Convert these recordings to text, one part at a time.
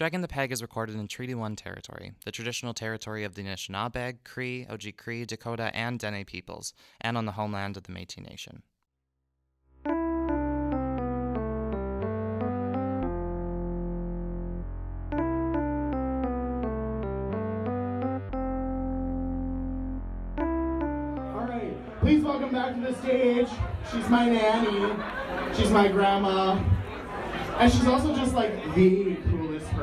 Dragging the Peg is recorded in Treaty 1 territory, the traditional territory of the Anishinaabe, Cree, Oji-Cree, Dakota, and Dene peoples, and on the homeland of the Métis Nation. Please welcome back to the stage. She's my nanny. She's my grandma. And she's also just like the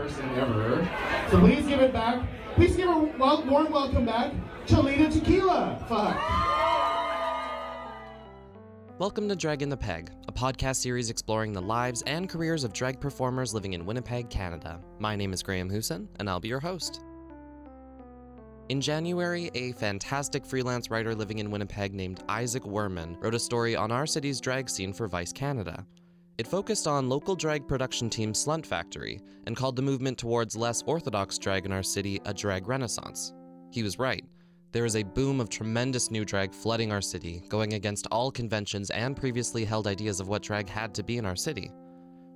person ever. So please give it back. Please give a well, warm welcome back, Cholita Tequila. Fuck. Welcome to Dragging the Peg, a podcast series exploring the lives and careers of drag performers living in Winnipeg, Canada. My name is Graham Husson, and I'll be your host. In January, a fantastic freelance writer living in Winnipeg named Isaac Werman wrote a story on our city's drag scene for Vice Canada. It focused on local drag production team Slunt Factory and called the movement towards less orthodox drag in our city a drag renaissance. He was right. There is a boom of tremendous new drag flooding our city, going against all conventions and previously held ideas of what drag had to be in our city.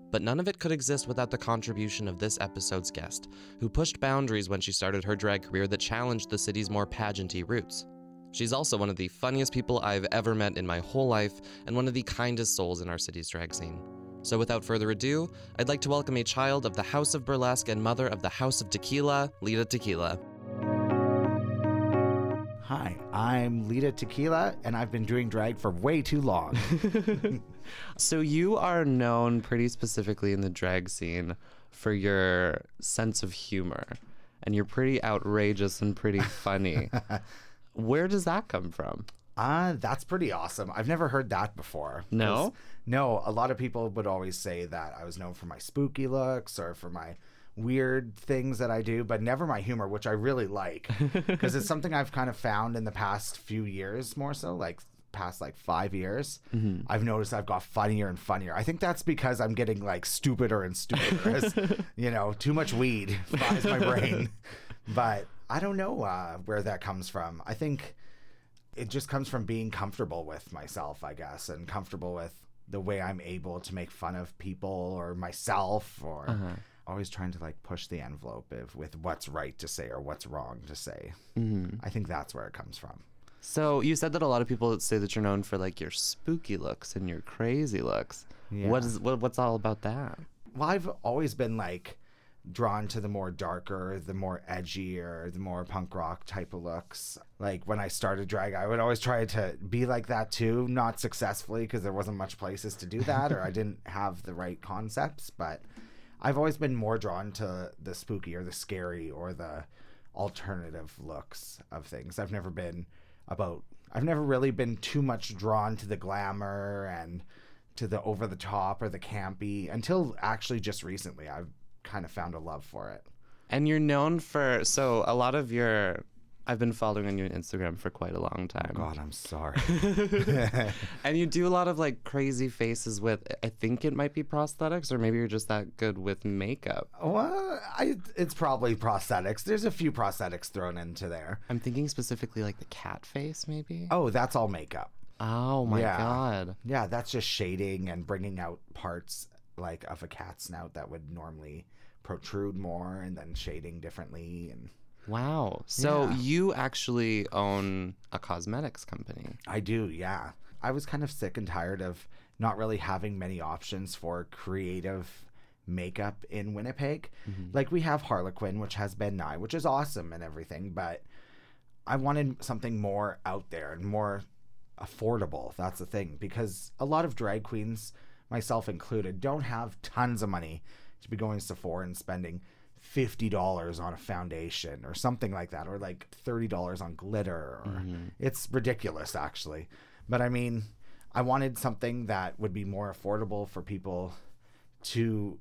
But none of it could exist without the contribution of this episode's guest, who pushed boundaries when she started her drag career that challenged the city's more pageanty roots. She's also one of the funniest people I've ever met in my whole life, and one of the kindest souls in our city's drag scene. So without further ado, I'd like to welcome a child of the House of Burlesque and mother of the House of Tequila, Lita Tequila. Hi, I'm Lita Tequila, and I've been doing drag for way too long. So you are known pretty specifically in the drag scene for your sense of humor, and you're pretty outrageous and pretty funny. Where does that come from? Ah, that's pretty awesome. I've never heard that before. No, No, a lot of people would always say that I was known for my spooky looks or for my weird things that I do, but never my humor, which I really like because it's something I've kind of found in the past few years more so, like past like 5 years. I've noticed I've got funnier and funnier. I think that's because I'm getting like stupider and stupider as, you know, too much weed fries my brain. But I don't know uh, where that comes from. I think it just comes from being comfortable with myself, I guess, and comfortable with the way I'm able to make fun of people or myself or Uh-huh. always trying to like push the envelope of, with what's right to say or what's wrong to say. Mm-hmm. I think that's where it comes from. So you said that a lot of people say that you're known for like your spooky looks and your crazy looks. What Yeah. is what, what's all about that? Well, I've always been like drawn to the more darker, the more edgier, the more punk rock type of looks. Like when I started drag, I would always try to be like that too, not successfully because there wasn't much places to do that or I didn't have the right concepts, but I've always been more drawn to the spooky or the scary or the alternative looks of things. I've never been about I've never really been too much drawn to the glamour and to the over the top or the campy until actually just recently I've kind of found a love for it. And you're known for so a lot of your I've been following on you on Instagram for quite a long time. God, I'm sorry. And you do a lot of like crazy faces with I think it might be prosthetics or maybe you're just that good with makeup. well, I, it's probably prosthetics. There's a few prosthetics thrown into there. I'm thinking specifically like the cat face maybe. Oh, that's all makeup. Oh my Yeah. god. Yeah, that's just shading and bringing out parts like of a cat snout that would normally protrude more and then shading differently and Wow. So Yeah. you actually own a cosmetics company. I do, yeah. I was kind of sick and tired of not really having many options for creative makeup in Winnipeg. Mm-hmm. Like we have Harlequin, which has Ben Nye, which is awesome and everything, but I wanted something more out there and more affordable. That's the thing because a lot of drag queens, myself included, don't have tons of money to be going to Sephora and spending fifty dollars on a foundation or something like that, or like thirty dollars on glitter. Or mm-hmm. it's ridiculous, actually. But I mean, I wanted something that would be more affordable for people to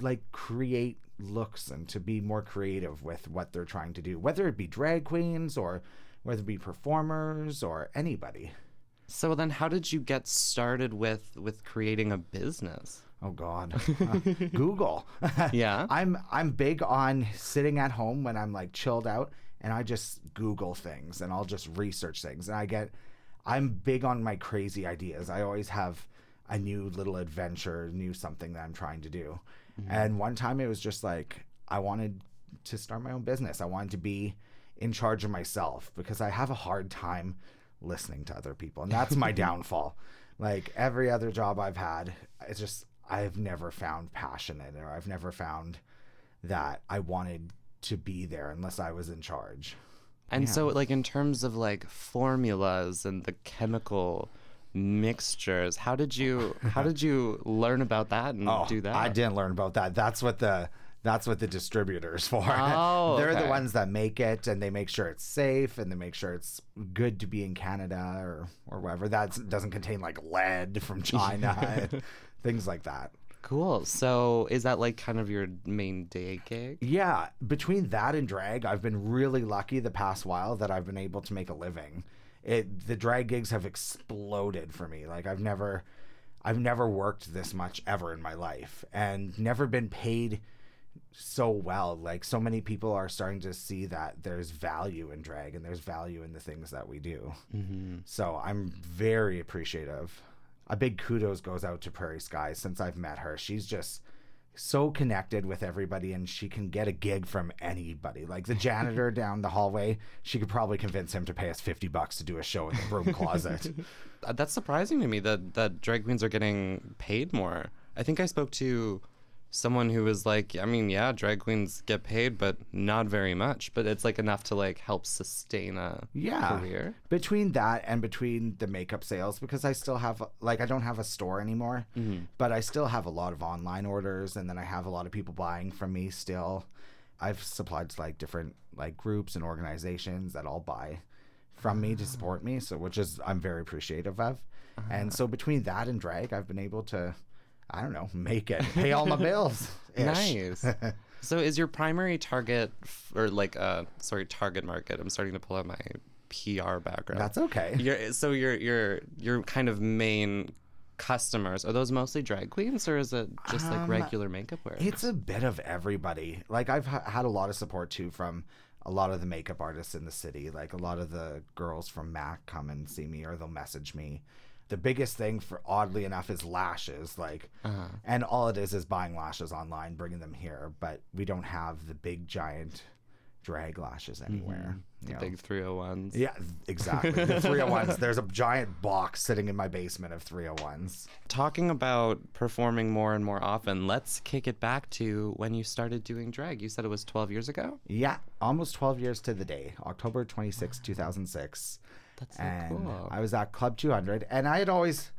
like create looks and to be more creative with what they're trying to do, whether it be drag queens or whether it be performers or anybody. So then how did you get started with with creating a business? Oh God, Uh, Google. Yeah. I'm I'm big on sitting at home when I'm like chilled out, and I just Google things and I'll just research things, and I get. I'm big on my crazy ideas. I always have a new little adventure, new something that I'm trying to do. And one time it was just like I wanted to start my own business. I wanted to be in charge of myself because I have a hard time listening to other people. And that's my downfall. Like every other job I've had, it's just I've never found passion in it or I've never found that I wanted to be there unless I was in charge. And so, like, in terms of like formulas and the chemical mixtures, how did you how did you learn about that and oh, do that? Oh, I didn't learn about that. That's what the that's what the distributors for. Oh, They're okay. the ones that make it and they make sure it's safe and they make sure it's good to be in Canada or or wherever. That doesn't contain like lead from China and things like that. Cool. So, is that like kind of your main day gig? Yeah, between that and drag, I've been really lucky the past while that I've been able to make a living. It the drag gigs have exploded for me. Like I've never I've never worked this much ever in my life and never been paid so well. Like so many people are starting to see that there's value in drag and there's value in the things that we do. Mm-hmm. So I'm very appreciative. A big kudos goes out to Prairie Skies since I've met her. She's just so connected with everybody and she can get a gig from anybody. Like the janitor down the hallway, she could probably convince him to pay us 50 bucks to do a show in the broom closet. That's surprising to me that that drag queens are getting paid more. I think I spoke to someone who was like, I mean, yeah, drag queens get paid, but not very much. But it's like enough to like help sustain a Yeah. career. between that and between the makeup sales because I still have like I don't have a store anymore, mm-hmm. but I still have a lot of online orders and then I have a lot of people buying from me still. I've supplied to like different like groups and organizations that all buy from me to ah. support me, so which is I'm very appreciative of. And ah. so between that and drag, I've been able to I don't know, make it, pay all my bills. Nice. so, is your primary target f- or like uh sorry target market? I'm starting to pull out my PR background. That's okay. Your so your your your kind of main customers are those mostly drag queens or is it just like Um, regular makeup wearers? It's a bit of everybody. Like I've ha- had a lot of support too from a lot of the makeup artists in the city. Like a lot of the girls from Mac come and see me or they'll message me. The biggest thing for oddly enough is lashes like Uh-huh. and all it is is buying lashes online, bringing them here, but we don't have the big giant drag lashes anywhere. the know. big 301s. Yeah, exactly. The 301s. There's a giant box sitting in my basement of 301s. Talking about performing more and more often, let's kick it back to when you started doing drag. You said it was 12 years ago? Yeah, almost 12 years to the day, October 26, 2006. That's so and cool. I was at Club 200, and I had always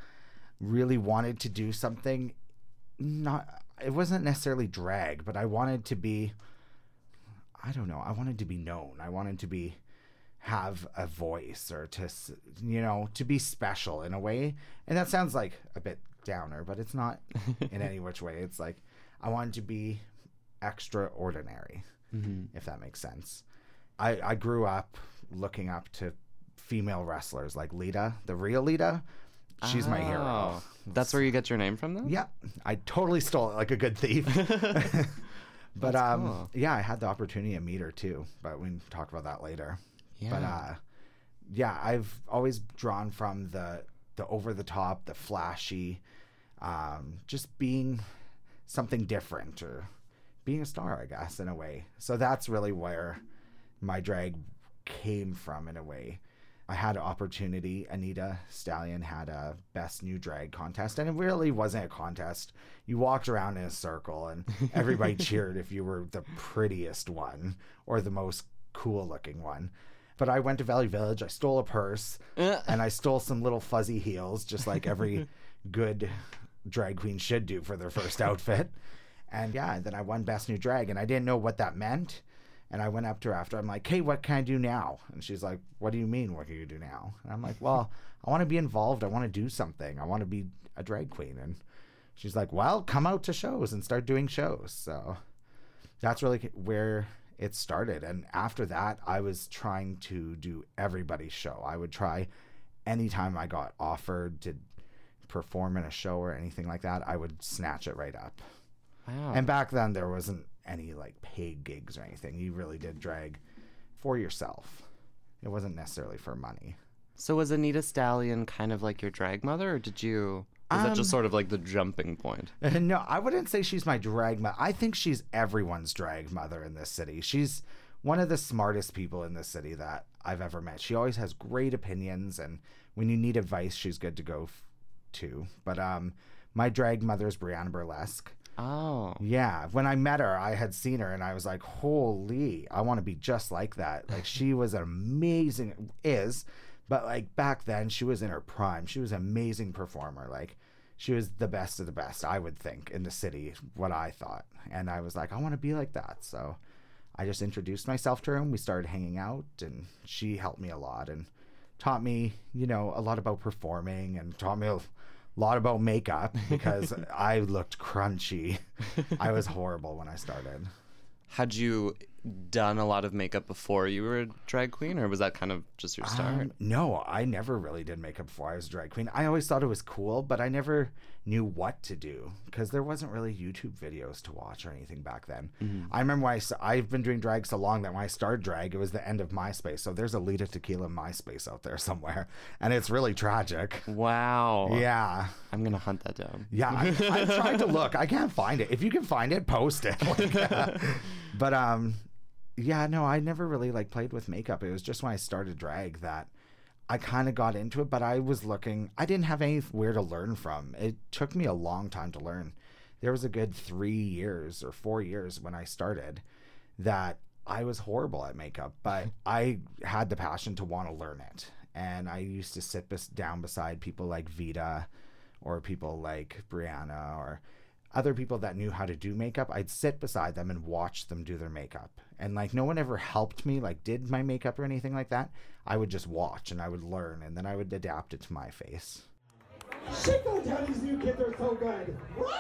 really wanted to do something. Not, it wasn't necessarily drag, but I wanted to be. I don't know. I wanted to be known. I wanted to be have a voice or to you know to be special in a way. And that sounds like a bit downer, but it's not in any which way. It's like I wanted to be extraordinary Mm-hmm. if that makes sense. I, I grew up looking up to female wrestlers like Lita, the real Lita. She's my hero. Oh, That's where you get your name from, then? Yeah, I totally stole it like a good thief. but That's um, cool. yeah, I had the opportunity to meet her too. But we can talk about that later. Yeah. But uh, yeah, I've always drawn from the the over the top, the flashy, um, just being something different or being a star, I guess, in a way. So that's really where my drag came from, in a way. I had an opportunity. Anita Stallion had a best new drag contest, and it really wasn't a contest. You walked around in a circle, and everybody cheered if you were the prettiest one or the most cool looking one. But I went to Value Village. I stole a purse, uh. and I stole some little fuzzy heels, just like every good drag queen should do for their first outfit. And yeah, then I won Best New Drag, and I didn't know what that meant. And I went up to her after. I'm like, "Hey, what can I do now?" And she's like, "What do you mean? What can you do now?" And I'm like, "Well, I want to be involved. I want to do something. I want to be a drag queen." And she's like, "Well, come out to shows and start doing shows." So that's really where it started. And after that, I was trying to do everybody's show. I would try anytime I got offered to perform in a show or anything like that, I would snatch it right up. Wow. And back then, there wasn't any like paid gigs or anything. You really did drag for yourself. It wasn't necessarily for money. So was Anita Stallion kind of like your drag mother, or did you? Was that Um, just sort of like the jumping point? no, I wouldn't say she's my drag mother. I think she's everyone's drag mother in this city. She's one of the smartest people in this city that I've ever met. She always has great opinions, and when you need advice, she's good to go f- to. But um, my drag mother is Brianna Burlesque. Oh, Yeah, when I met her, I had seen her, and I was like, "Holy, I want to be just like that." Like she was an amazing is, but like back then, she was in her prime. She was an amazing performer. Like she was the best of the best, I would think, in the city. What I thought, and I was like, I want to be like that. So I just introduced myself to her, and we started hanging out, and she helped me a lot and taught me, you know, a lot about performing, and taught me a lot about makeup because I looked crunchy. I was horrible when I started. had you done a lot of makeup before you were a drag queen, or was that kind of just your start? Um, no, I never really did makeup before I was a drag queen. I always thought it was cool, but I never knew what to do because there wasn't really YouTube videos to watch or anything back then. I remember when I've been doing drag so long that when I started drag, it was the end of MySpace. So there's a Lita Tequila MySpace out there somewhere, and it's really tragic. wow. Yeah. I'm gonna hunt that down. Yeah, I, I tried to look. I can't find it. If you can find it, post it. But um, yeah, no, I never really like played with makeup. It was just when I started drag that I kind of got into it. But I was looking. I didn't have anywhere to learn from. It took me a long time to learn. There was a good three years or four years when I started that I was horrible at makeup, but I had the passion to want to learn it. And I used to sit bes- down beside people like Vita or people like Brianna or other people that knew how to do makeup. I'd sit beside them and watch them do their makeup. And like no one ever helped me, like did my makeup or anything like that. I would just watch and I would learn and then I would adapt it to my face. Shit goes down, these new kids are so good. What?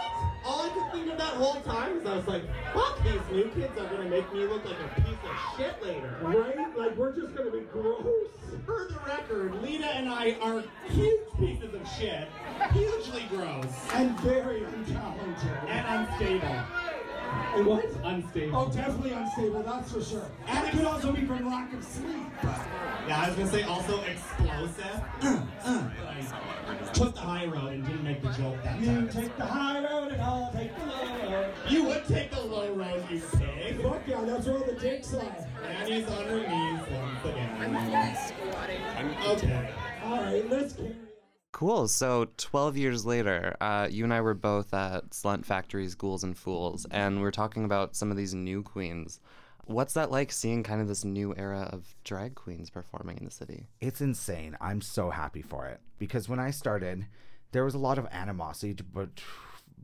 All I could think of that whole time is I was like, fuck, these new kids are gonna make me look like a piece of shit later. Right? Like, we're just gonna be gross. For the record, Lita and I are huge pieces of shit, hugely gross, And very untalented. and unstable. And what? Unstable. Oh, definitely unstable, that's for sure. And it could also be from lack of sleep. Yeah, I was gonna say also explosive. Like, took the high road and didn't make the joke that You time. take the high road and I'll take the low road. You would take the low road, you pig. Fuck yeah, that's where the dicks are. Annie's on her knees once again. I'm squatting. I'm okay. Alright, let's carry on. Cool. So 12 years later, uh, you and I were both at Slunt Factory's Ghouls and Fools, and we are talking about some of these new queens. What's that like seeing kind of this new era of drag queens performing in the city? It's insane. I'm so happy for it because when I started, there was a lot of animosity to, but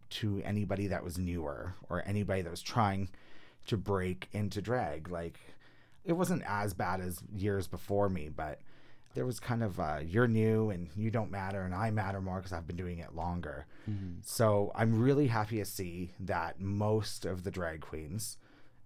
to anybody that was newer or anybody that was trying to break into drag. Like, it wasn't as bad as years before me, but there was kind of uh, you're new and you don't matter, and I matter more because I've been doing it longer. So I'm really happy to see that most of the drag queens,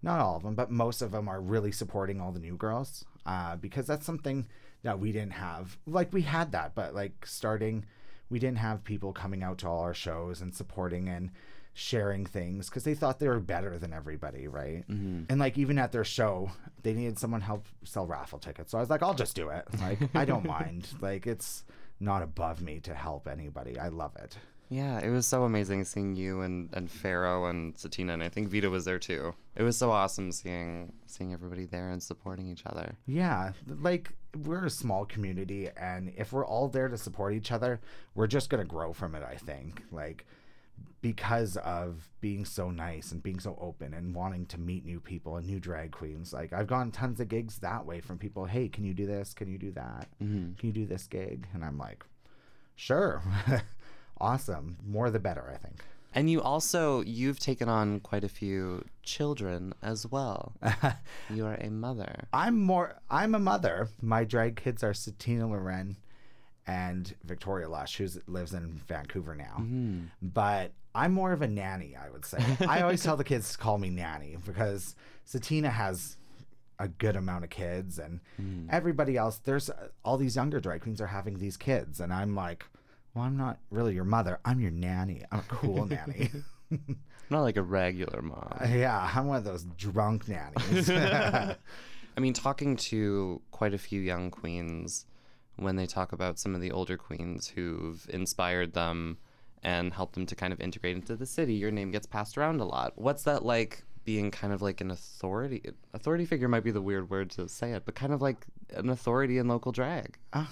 not all of them, but most of them are really supporting all the new girls uh, because that's something that we didn't have. Like we had that, but like starting, we didn't have people coming out to all our shows and supporting and sharing things because they thought they were better than everybody, right? Mm-hmm. And like even at their show, they needed someone help sell raffle tickets. So I was like, I'll just do it. Like I don't mind. Like it's not above me to help anybody. I love it. Yeah, it was so amazing seeing you and, and Pharaoh and Satina, and I think Vita was there too. It was so awesome seeing seeing everybody there and supporting each other. Yeah, like we're a small community, and if we're all there to support each other, we're just gonna grow from it. I think, like, because of being so nice and being so open and wanting to meet new people and new drag queens. Like, I've gotten tons of gigs that way from people. Hey, can you do this? Can you do that? Mm-hmm. Can you do this gig? And I'm like, sure, awesome. More the better, I think. And you also you've taken on quite a few children as well. you are a mother. I'm more. I'm a mother. My drag kids are Satina Loren and Victoria Lush, who lives in Vancouver now. Mm-hmm. But I'm more of a nanny, I would say. I always tell the kids to call me nanny because Satina has a good amount of kids, and mm. everybody else. There's uh, all these younger drag queens are having these kids, and I'm like, well, I'm not really your mother. I'm your nanny. I'm a cool nanny. Not like a regular mom. Uh, yeah, I'm one of those drunk nannies. I mean, talking to quite a few young queens when they talk about some of the older queens who've inspired them and helped them to kind of integrate into the city. Your name gets passed around a lot. What's that like being kind of like an authority? Authority figure might be the weird word to say it, but kind of like an authority in local drag. Uh,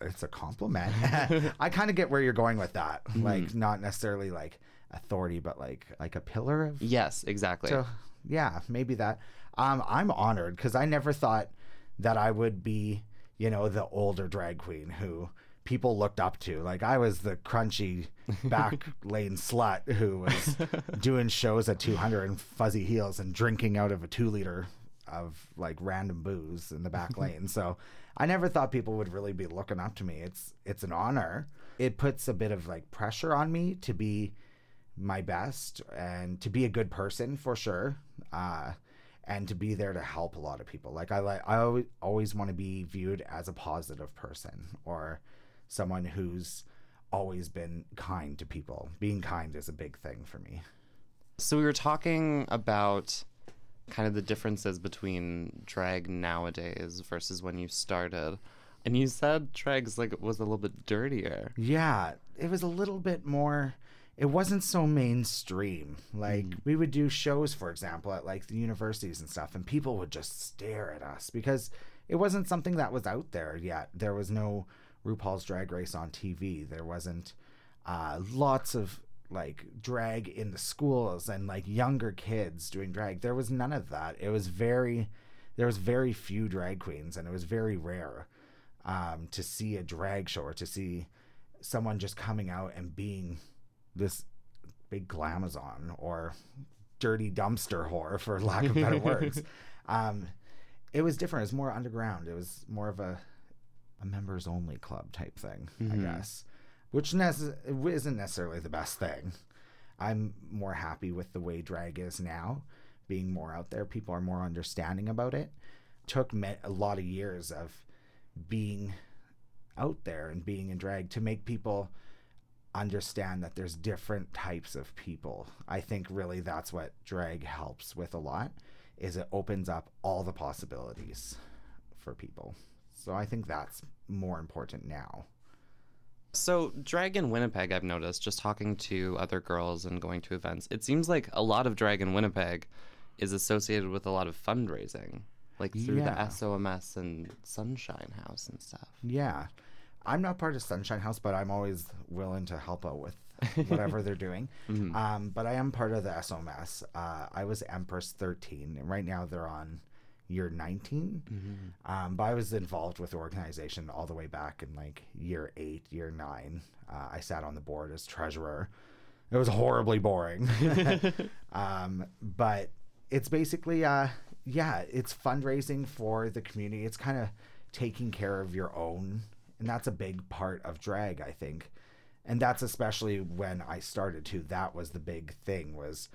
it's a compliment. I kind of get where you're going with that. Like not necessarily like authority, but like like a pillar of Yes, exactly. So yeah, maybe that. Um, I'm honored because I never thought that I would be, you know, the older drag queen who people looked up to. Like I was the crunchy back lane slut who was doing shows at 200 and fuzzy heels and drinking out of a two liter of like random booze in the back lane. So I never thought people would really be looking up to me. It's it's an honor. It puts a bit of like pressure on me to be my best and to be a good person for sure. Uh, and to be there to help a lot of people. Like I like I always always want to be viewed as a positive person or someone who's always been kind to people. Being kind is a big thing for me. So we were talking about kind of the differences between drag nowadays versus when you started. And you said drag's like was a little bit dirtier. Yeah, it was a little bit more it wasn't so mainstream. Like we would do shows, for example, at like the universities and stuff, and people would just stare at us because it wasn't something that was out there yet. There was no RuPaul's Drag Race on TV. There wasn't uh, lots of like drag in the schools and like younger kids doing drag. There was none of that. It was very, there was very few drag queens, and it was very rare um, to see a drag show or to see someone just coming out and being this big glamazon or dirty dumpster whore for lack of better words. Um, it was different. It was more underground. It was more of a, a members only club type thing i guess which nece- isn't necessarily the best thing. I'm more happy with the way drag is now being more out there. People are more understanding about it. Took me- a lot of years of being out there and being in drag to make people understand that there's different types of people. I think really that's what drag helps with a lot is it opens up all the possibilities for people. So I think that's more important now. So, drag in Winnipeg, I've noticed just talking to other girls and going to events, it seems like a lot of drag in Winnipeg is associated with a lot of fundraising, like through Yeah. the SOMS and Sunshine House and stuff. Yeah. I'm not part of Sunshine House, but I'm always willing to help out with whatever they're doing. Um, but I am part of the SOMS. Uh, I was Empress 13, and right now they're on year 19. Um, but I was involved with the organization all the way back in like year eight, year nine. Uh, I sat on the board as treasurer. It was horribly boring. um, but it's basically, uh, yeah, it's fundraising for the community. It's kind of taking care of your own. And that's a big part of drag, I think. And that's especially when I started too. That was the big thing was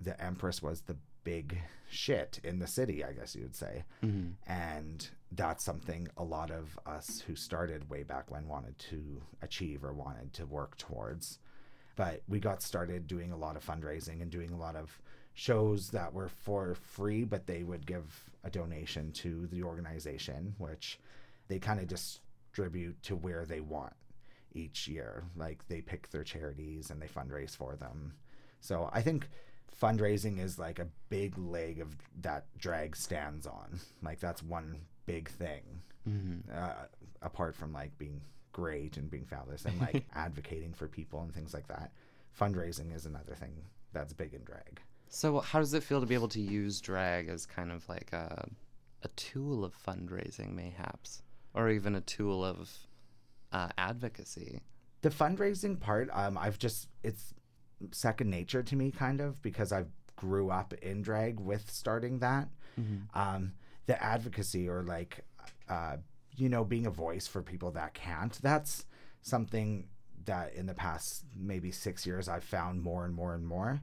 the Empress was the big shit in the city, I guess you would say. Mm-hmm. And that's something a lot of us who started way back when wanted to achieve or wanted to work towards. But we got started doing a lot of fundraising and doing a lot of shows that were for free, but they would give a donation to the organization, which they kind of distribute to where they want each year. Like they pick their charities and they fundraise for them. So I think fundraising is like a big leg of that drag stands on. Like that's one big thing. Uh, apart from like being great and being fabulous and like advocating for people and things like that. Fundraising is another thing that's big in drag. So, how does it feel to be able to use drag as kind of like a, a tool of fundraising, mayhaps, or even a tool of uh, advocacy? the fundraising part um i've just it's second nature to me kind of because i grew up in drag with starting that. Um the advocacy or like uh you know being a voice for people that can't that's something that in the past maybe six years i've found more and more and more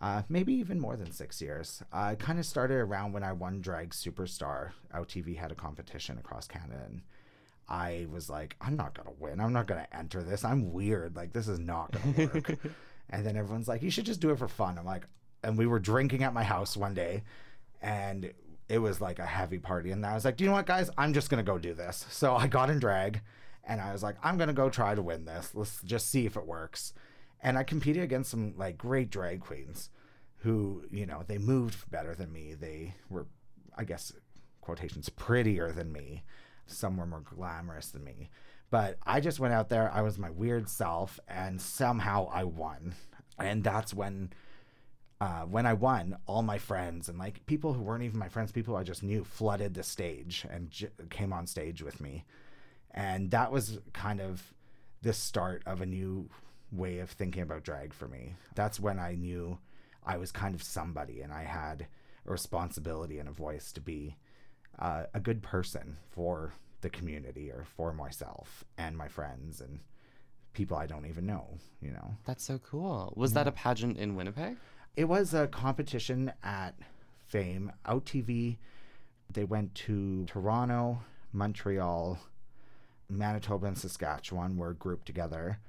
uh, maybe even more than six years. I kind of started around when I won Drag Superstar. OutTV had a competition across Canada, and I was like, I'm not gonna win. I'm not gonna enter this. I'm weird. Like this is not gonna work. and then everyone's like, you should just do it for fun. I'm like, and we were drinking at my house one day, and it was like a heavy party. And I was like, do you know what, guys? I'm just going to go do this. So I got in drag and I was like, I'm going to go try to win this. Let's just see if it works. And I competed against some like great drag queens who, you know, they moved better than me. They were, I guess, quotations, prettier than me. Some were more glamorous than me. But I just went out there. I was my weird self, and somehow I won. And that's when uh, when I won, all my friends and like people who weren't even my friends, people I just knew, flooded the stage and j- came on stage with me, and that was kind of the start of a new way of thinking about drag for me. That's when I knew I was kind of somebody and I had a responsibility and a voice to be uh, a good person for the community or for myself and my friends and people I don't even know, you know. That's so cool. Was that a pageant in Winnipeg? It was a competition at Fame. Out TV, they went to Toronto, Montreal, Manitoba, and Saskatchewan were grouped together,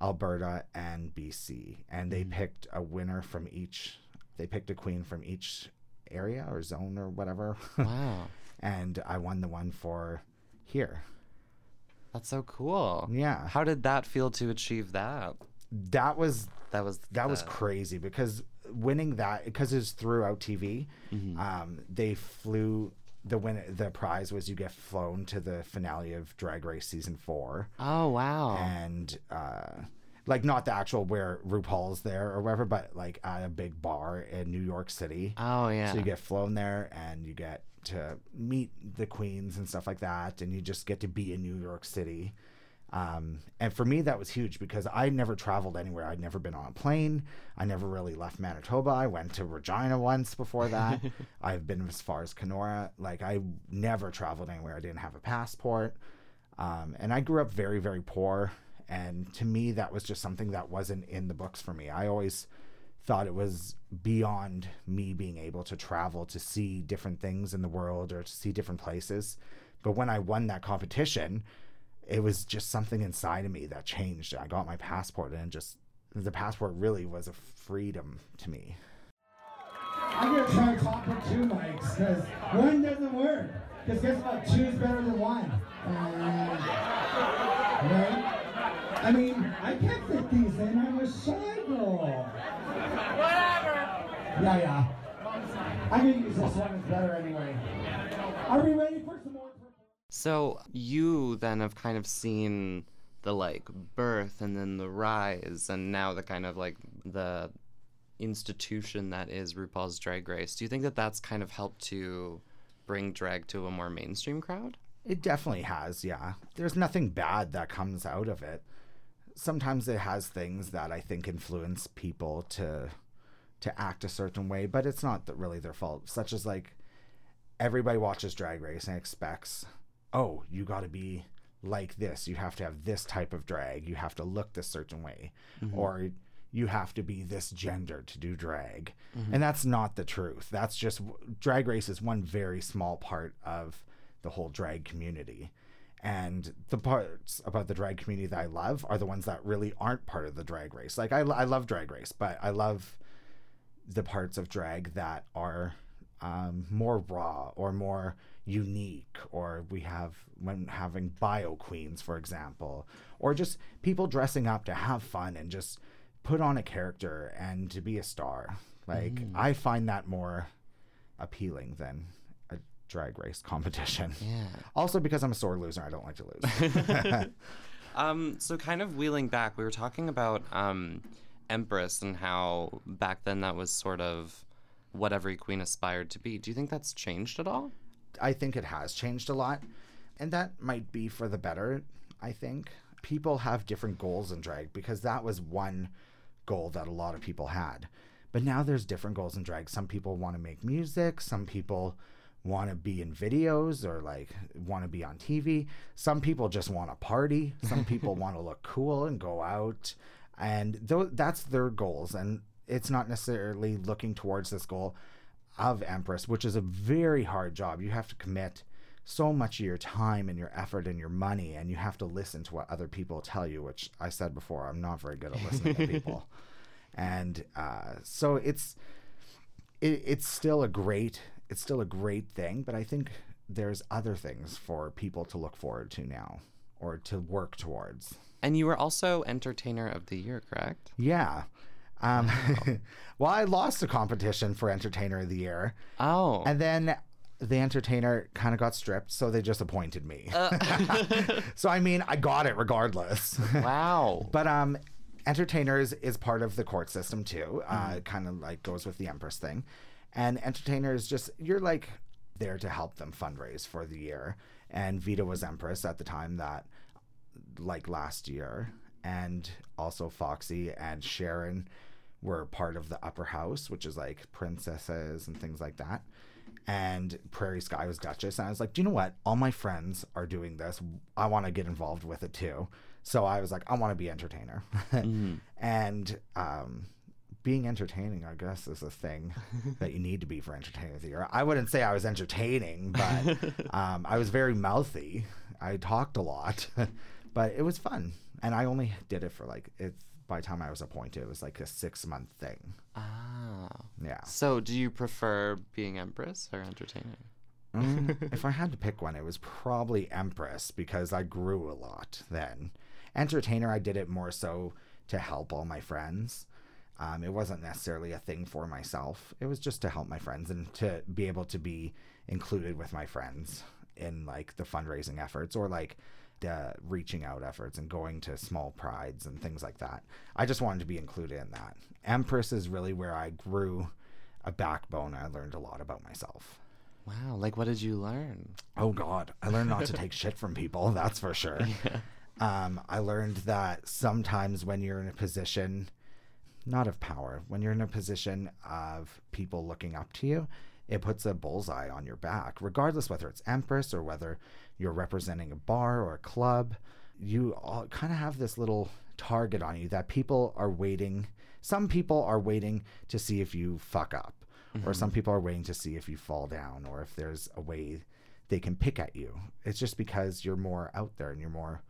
Alberta and BC. And they picked a winner from each, they picked a queen from each area or zone or whatever. Wow. and I won the one for here. That's so cool. Yeah. How did that feel to achieve that? That was That was that was crazy because winning that because it was throughout TV. Mm-hmm. Um, they flew the win. The prize was you get flown to the finale of Drag Race season four, Oh wow. and uh, like not the actual where RuPaul's there or whatever, but like at a big bar in New York City. oh yeah. So you get flown there and you get to meet the queens and stuff like that, and you just get to be in New York City. Um, and for me, that was huge because I never traveled anywhere. I'd never been on a plane. I never really left Manitoba. I went to Regina once before that. I've been as far as Kenora. Like I never traveled anywhere. I didn't have a passport. Um, and I grew up very, very poor. And to me, that was just something that wasn't in the books for me. I always thought it was beyond me being able to travel to see different things in the world or to see different places. But when I won that competition, it was just something inside of me that changed. I got my passport and just the passport really was a freedom to me. I'm gonna try to talk with two mics because one doesn't work. Because guess what? Two is better than one. Uh, right? I mean, I can't fit these in. I'm a shy girl. Whatever. Yeah, yeah. I'm gonna use this one. It's better anyway. Are we ready for some more? So you then have kind of seen the like birth and then the rise and now the kind of like the institution that is RuPaul's Drag Race. Do you think that that's kind of helped to bring drag to a more mainstream crowd? It definitely has, yeah. There's nothing bad that comes out of it. Sometimes it has things that I think influence people to to act a certain way, but it's not really their fault. Such as like everybody watches Drag Race and expects, oh, you got to be like this. You have to have this type of drag. You have to look this certain way, or you have to be this gender to do drag. And that's not the truth. That's just Drag Race is one very small part of the whole drag community. And the parts about the drag community that I love are the ones that really aren't part of the drag race. Like I, I love drag race, but I love the parts of drag that are um, more raw or more unique, or we have when having bio queens, for example, or just people dressing up to have fun and just put on a character and to be a star. Like I find that more appealing than a drag race competition. Yeah. Also because I'm a sore loser, I don't like to lose. Um, so kind of wheeling back, we were talking about um, Empress and how back then that was sort of what every queen aspired to be. Do you think that's changed at all? I think it has changed a lot, and that might be for the better. I think people have different goals in drag because that was one goal that a lot of people had. But now there's different goals in drag. Some people want to make music, some people want to be in videos or like want to be on TV. Some people just want to party. Some people want to look cool and go out. And th- that's their goals. And it's not necessarily looking towards this goal of Empress, which is a very hard job. You have to commit so much of your time and your effort and your money, and you have to listen to what other people tell you, which I said before, I'm not very good at listening to people. And uh, so it's it, it's still a great it's still a great thing, but I think there's other things for people to look forward to now or to work towards. And you were also Entertainer of the Year, correct? Yeah. Um, well, I lost a competition for Entertainer of the Year. Oh. And then the entertainer kind of got stripped, so they just appointed me. so I mean, I got it regardless. wow. but um, entertainers is part of the court system too. Uh, kind of like goes with the Empress thing, and entertainers just you're like there to help them fundraise for the year. And Vita was Empress at the time that, like last year, and also Foxy and Sharon were part of the upper house, which is like princesses and things like that. And Prairie Sky was Duchess. And I was like, do you know what? All my friends are doing this. I want to get involved with it too. So I was like, I want to be entertainer. And um, being entertaining, I guess, is a thing that you need to be for entertainer of the year. I wouldn't say I was entertaining, but um, I was very mouthy. I talked a lot, but it was fun. And I only did it for like, it's by the time I was appointed, it was like a six month thing. ah. Yeah. So, do you prefer being Empress or Entertainer? Mm, if I had to pick one, it was probably Empress because I grew a lot then. Entertainer, I did it more so to help all my friends. Um, it wasn't necessarily a thing for myself. It was just to help my friends and to be able to be included with my friends in like the fundraising efforts or like the reaching out efforts and going to small prides and things like that. I just wanted to be included in that. Empress is really where I grew a backbone. I learned a lot about myself. Wow. Like, what did you learn? Oh God, I learned not to take shit from people. That's for sure. Um, I learned that sometimes when you're in a position, not of power, when you're in a position of people looking up to you, it puts a bullseye on your back, regardless whether it's Empress or whether you're representing a bar or a club. You kind of have this little target on you that people are waiting. Some people are waiting to see if you fuck up, or some mm-hmm. people are waiting to see if you fall down, or if there's a way they can pick at you. It's just because you're more out there and you're more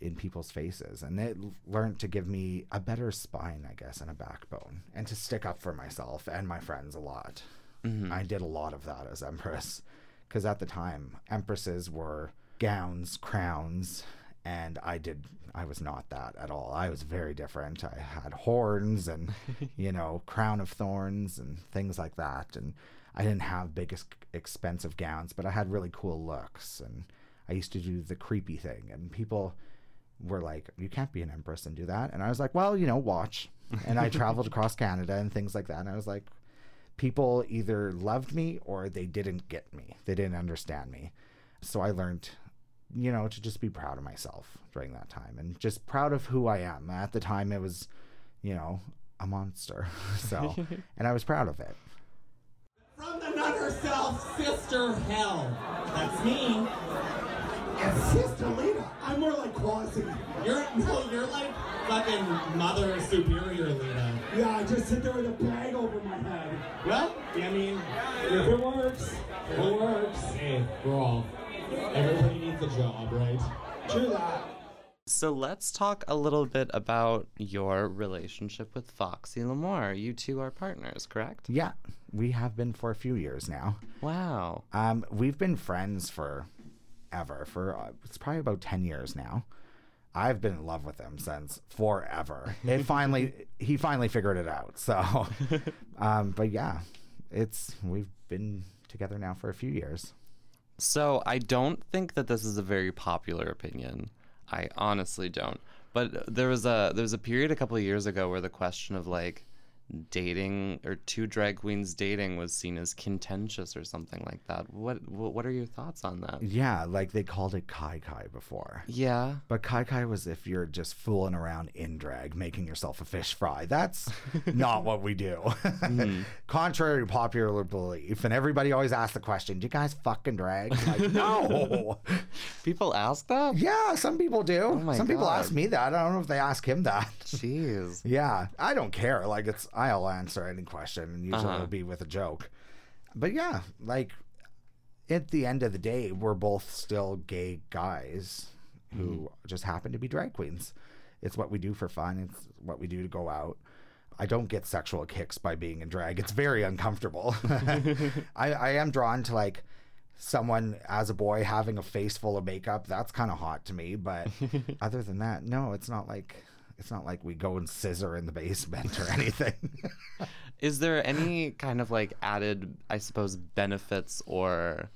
in people's faces. And it learned to give me a better spine, I guess, and a backbone, and to stick up for myself and my friends a lot. Mm-hmm. I did a lot of that as Empress. Because at the time, Empresses were gowns, crowns, and I did, I was not that at all. I was very different. I had horns and, you know, crown of thorns and things like that. And I didn't have big, expensive gowns, but I had really cool looks. And I used to do the creepy thing. And people, were like, you can't be an empress and do that. And I was like, well, you know, watch. And I traveled across Canada and things like that. And I was like, people either loved me or they didn't get me. They didn't understand me. So I learned, you know, to just be proud of myself during that time and just proud of who I am. At the time, it was, you know, a monster. So, and I was proud of it. From the nun herself, Sister Hell. That's me. And Sister Lita. I'm more like Quasi. You're no, you're like fucking Mother Superior Lita. Yeah, I just sit there with a bag over my head. Well, I mean, If it works, it works. hey, we're all. Everybody needs a job, right? True that. So let's talk a little bit about your relationship with Foxy Lamore. You two are partners, correct? Yeah, we have been for a few years now. Wow. Um, we've been friends for ever. For uh, it's probably about ten years now. I've been in love with him since forever. It finally, he finally figured it out. So, um, but yeah, it's we've been together now for a few years. So I don't think that this is a very popular opinion. I honestly don't. But there was a there was a period a couple of years ago where the question of like dating or two drag queens dating was seen as contentious or something like that. What what, what are your thoughts on that? Yeah, like they called it kai kai before. Yeah. But kai kai was if you're just fooling around in drag, making yourself a fish fry. That's not what we do. Mm-hmm. Contrary to popular belief, and everybody always asks the question, "Do you guys fucking drag?" Like, no. People ask that? yeah, some people do. Oh my some people ask me that. I don't know if they ask him that. Jeez. Yeah, I don't care. Like it's I'll answer any question, and usually Uh-huh. it'll be with a joke. But yeah, like at the end of the day, we're both still gay guys who just happen to be drag queens. It's what we do for fun. It's what we do to go out. I don't get sexual kicks by being in drag. It's very uncomfortable. I, I am drawn to like someone as a boy having a face full of makeup. That's kind of hot to me. But other than that, no, it's not like it's not like we go and scissor in the basement or anything. Is there any kind of like added, I suppose, benefits or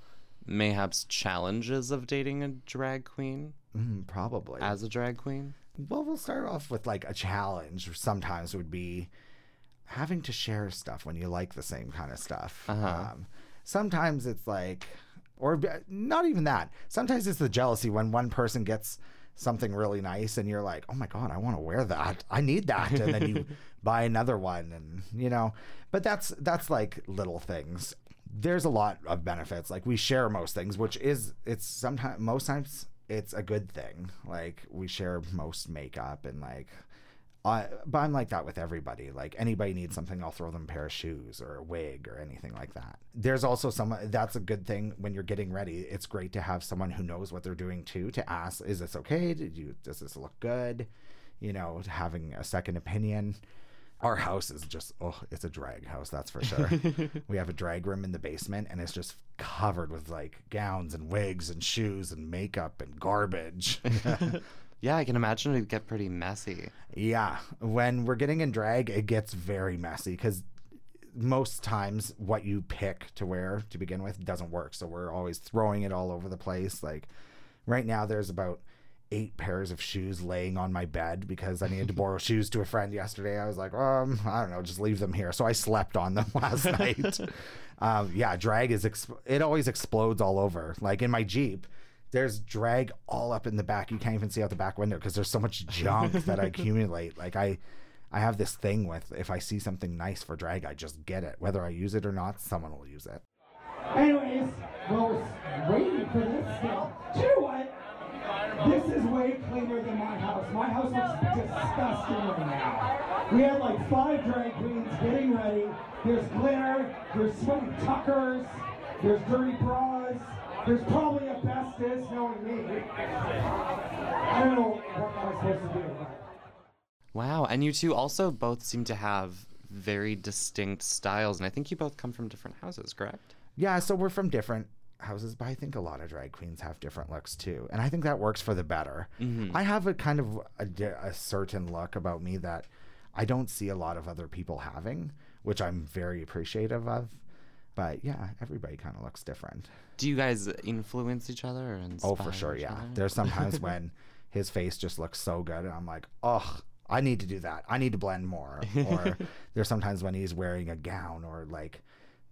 mayhaps challenges of dating a drag queen Mm, probably. as a drag queen? Well, we'll start off with like a challenge. Sometimes it would be having to share stuff when you like the same kind of stuff. Uh-huh. Um, sometimes it's like, or not even that. Sometimes it's the jealousy when one person gets something really nice and you're like, oh my god, I want to wear that. I need that, and then you buy another one, and you know. But that's that's like little things. There's a lot of benefits. Like we share most things, which is it's sometimes most times it's a good thing. Like we share most makeup and like I, but I'm like that with everybody. Like anybody needs something, I'll throw them a pair of shoes or a wig or anything like that. There's also some that's a good thing when you're getting ready. It's great to have someone who knows what they're doing too to ask, is this okay? Did you does this look good? You know, having a second opinion. Our house is just oh, it's a drag house, that's for sure. we have a drag room in the basement and it's just covered with like gowns and wigs and shoes and makeup and garbage. Yeah, I can imagine it'd get pretty messy. Yeah, when we're getting in drag, it gets very messy because most times what you pick to wear to begin with doesn't work. So we're always throwing it all over the place. Like right now, there's about eight pairs of shoes laying on my bed because I needed to borrow shoes to a friend yesterday. I was like, um, I don't know, just leave them here. So I slept on them last night. Um, yeah, drag is exp- it always explodes all over. Like in my Jeep, there's drag all up in the back. You can't even see out the back window because there's so much junk that I accumulate. Like I, I have this thing with if I see something nice for drag, I just get it. Whether I use it or not, someone will use it. Anyways, well, we're waiting for this still. Do you know what? This is way cleaner than my house. My house looks disgusting right now. We had like five drag queens getting ready. There's glitter, there's sweaty tuckers, there's dirty bras, there's probably asbestos, knowing me. I don't know what I'm supposed to do. Wow, and you two also both seem to have very distinct styles, and I think you both come from different houses, correct? Yeah, so we're from different houses, but I think a lot of drag queens have different looks too, and I think that works for the better. Mm-hmm. I have a kind of a, a certain look about me that I don't see a lot of other people having, which I'm very appreciative of. But yeah, everybody kind of looks different. Do you guys influence each other? Or Oh, for sure, yeah. other? There's sometimes when his face just looks so good, and I'm like, oh, I need to do that. I need to blend more. Or there's sometimes when he's wearing a gown or like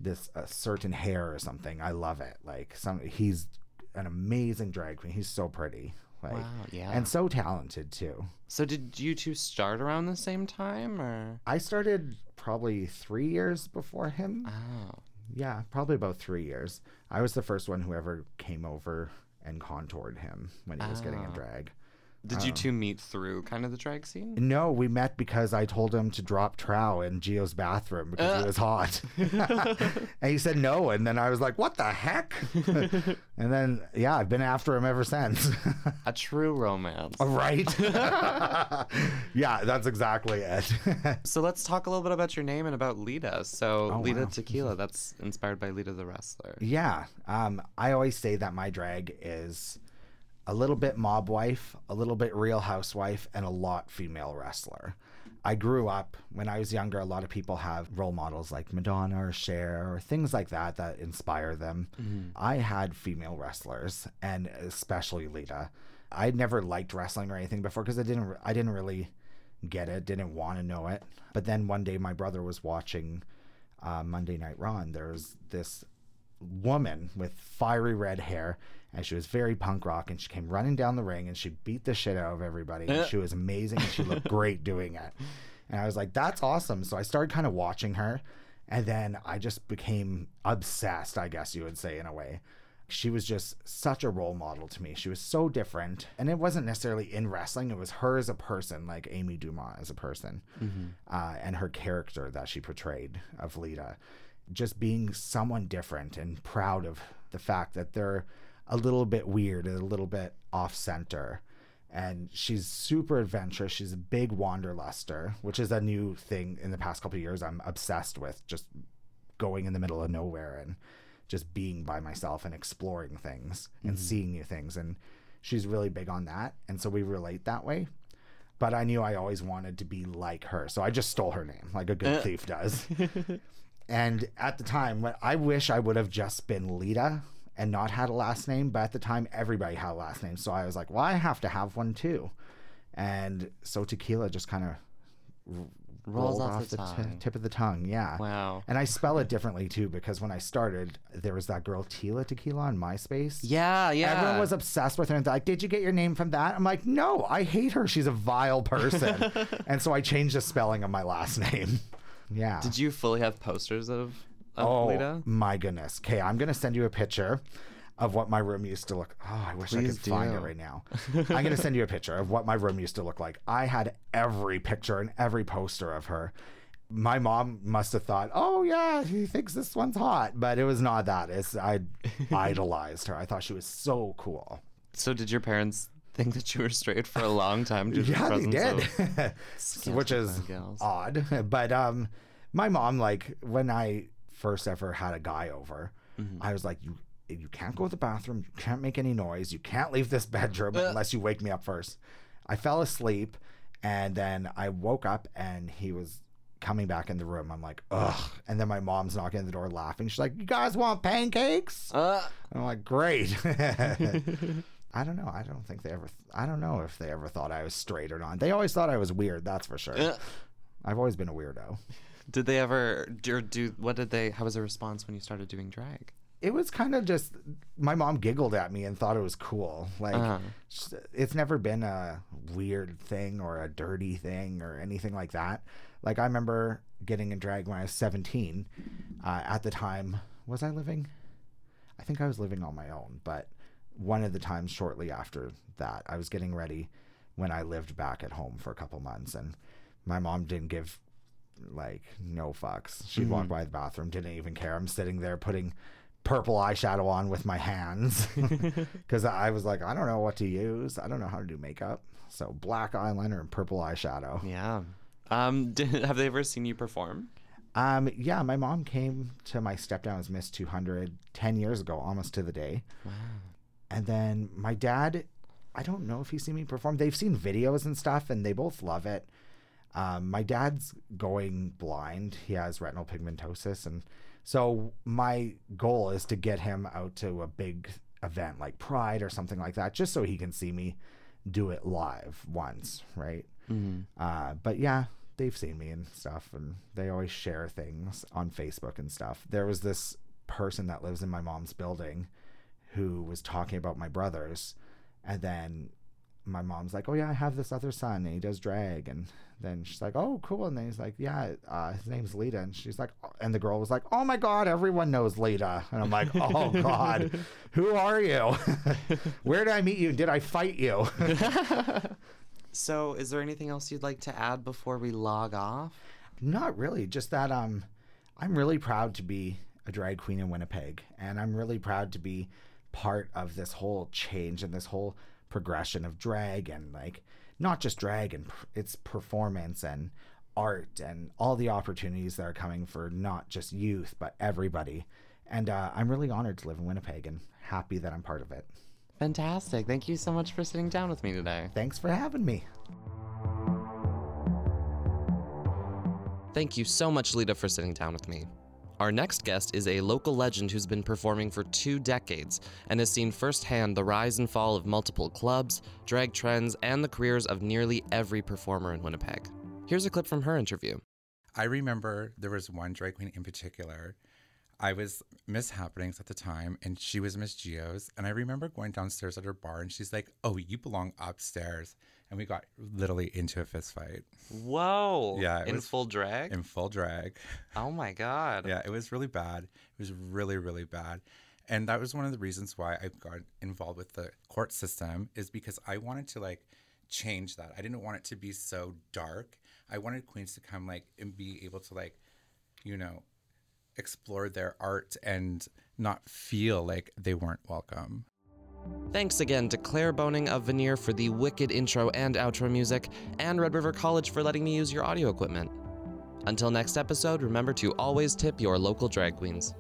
this a certain hair or something. I love it. Like some, he's an amazing drag queen. He's so pretty. Like, Wow, yeah. and so talented too. So did you two start around the same time, or? I started probably three years before him. Oh, Yeah, probably about three years. I was the first one who ever came over and contoured him when he was getting in Ah. drag. Did you two meet through kind of the drag scene? No, we met because I told him to drop trow in Gio's bathroom because Uh. he was hot. and he said no. And then I was like, what the heck? and then, yeah, I've been after him ever since. A true romance. right? yeah, that's exactly it. So let's talk a little bit about your name and about Lita. So Oh, Lita wow. Tequila, that's inspired by Lita the wrestler. yeah. Um, I always say that my drag is a little bit mob wife, a little bit real housewife, and a lot female wrestler. I grew up when I was younger. A lot of people have role models like Madonna or Cher or things like that that inspire them. I had female wrestlers, and especially Lita. I never liked wrestling or anything before because I didn't. I didn't really get it. Didn't want to know it. But then one day, my brother was watching uh, Monday Night Raw, and there was this woman with fiery red hair and she was very punk rock and she came running down the ring and she beat the shit out of everybody and she was amazing and she looked great doing it. And i was like that's awesome. So i started kind of watching her and then i just became obsessed i guess you would say in a way. She was just such a role model to me. She was so different and it wasn't necessarily in wrestling it was her as a person like amy dumas as a person uh, and her character that she portrayed of lita. Just being someone different and proud of the fact that they're a little bit weird and a little bit off center and she's super adventurous. She's a big wanderluster, which is a new thing in the past couple of years. I'm obsessed with just going in the middle of nowhere and just being by myself and exploring things and mm-hmm. seeing new things. And she's really big on that, and so we relate that way. But I knew I always wanted to be like her, so I just stole her name, like a good uh. thief does. And at the time, I wish I would have just been Lita and not had a last name, but at the time everybody had a last name, so I was like, well, I have to have one too. And so tequila just kind of Rolls off the ti- tongue. tip of the tongue, yeah. Wow. And I spell it differently too because when I started, there was that girl Tila Tequila on MySpace. Yeah, yeah. Everyone was obsessed with her and like, Did you get your name from that? I'm like, No, I hate her. She's a vile person. and so I changed the spelling of my last name. Yeah. Did you fully have posters of Oh Lita? my goodness. Okay, I'm gonna send you a picture of what my room used to look. Oh, I wish I Please could find it right now. I'm gonna send you a picture of what my room used to look like. I had every picture and every poster of her. My mom must have thought, "Oh yeah, he thinks this one's hot," but it was not that. It's I idolized her. I thought she was so cool. So did your parents think that you were straight for a long time to the Yeah, they did, which is scantily clad gals? odd. But um, my mom, like when I first ever had a guy over, Mm-hmm. I was like, you you can't go to the bathroom, you can't make any noise, you can't leave this bedroom Uh. unless you wake me up first. I fell asleep, and then I woke up, and he was coming back in the room. I'm like, ugh. And then my mom's knocking at the door laughing. She's like, you guys want pancakes? Uh, I'm like, great. I don't know. I don't think they ever. I don't know if they ever thought I was straight or not. They always thought I was weird. That's for sure. uh, I've always been a weirdo. Did they ever do, do? What did they? How was the response when you started doing drag? It was kind of just my mom giggled at me and thought it was cool. Like Uh-huh. it's never been a weird thing or a dirty thing or anything like that. Like I remember getting in drag when I was 17. Uh, at the time, was I living? I think I was living on my own, but one of the times shortly after that, I was getting ready when I lived back at home for a couple months, and my mom didn't give like no fucks. She'd walk by the bathroom, didn't even care. I'm sitting there putting purple eyeshadow on with my hands because I was like, I don't know what to use. I don't know how to do makeup. So black eyeliner and purple eyeshadow. Yeah. Um. Did, have they ever seen you perform? Um, yeah, my mom came to my step down's Miss 200 10 years ago, almost to the day. Wow. And then my dad, I don't know if he's seen me perform. They've seen videos and stuff, and they both love it. Um, my dad's going blind. He has retinal pigmentosis. And so my goal is to get him out to a big event like Pride or something like that, just so he can see me do it live once, right? Uh, but yeah, they've seen me and stuff, and they always share things on Facebook and stuff. There was this person that lives in my mom's building who was talking about my brothers, and then my mom's like, "Oh yeah, I have this other son, and he does drag." And then she's like, "Oh, cool." And then he's like, "Yeah, uh, his name's Lita." And she's like, and the girl was like, "Oh my god, everyone knows Lita." And I'm like, "Oh god, who are you? Where did I meet you? Did I fight you?" So, is there anything else you'd like to add before we log off? Not really. Just that um, I'm really proud to be a drag queen in Winnipeg, and I'm really proud to be part of this whole change and this whole progression of drag and like not just drag and pr- its performance and art and all the opportunities that are coming for not just youth but everybody. And uh, I'm really honored to live in Winnipeg and happy that I'm part of it. Fantastic. Thank you so much for sitting down with me today. Thanks for having me. Thank you so much, Lita, for sitting down with me. Our next guest is a local legend who's been performing for two decades and has seen firsthand the rise and fall of multiple clubs, drag trends, and the careers of nearly every performer in Winnipeg. Here's a clip from her interview. I remember there was one drag queen in particular. I was Miss Happenings at the time, and she was Miss Gio's. And I remember going downstairs at her bar, and she's like, "Oh, you belong upstairs." And we got literally into a fist fight Whoa! Yeah, in was- full drag. in full drag. oh my god! Yeah, it was really bad. It was really, really bad. And that was one of the reasons why I got involved with the court system is because I wanted to like change that. I didn't want it to be so dark. I wanted queens to come like and be able to like, you know, explore their art and not feel like they weren't welcome. Thanks again to Claire Boning of Veneer for the wicked intro and outro music, and Red River College for letting me use your audio equipment. Until next episode, remember to always tip your local drag queens.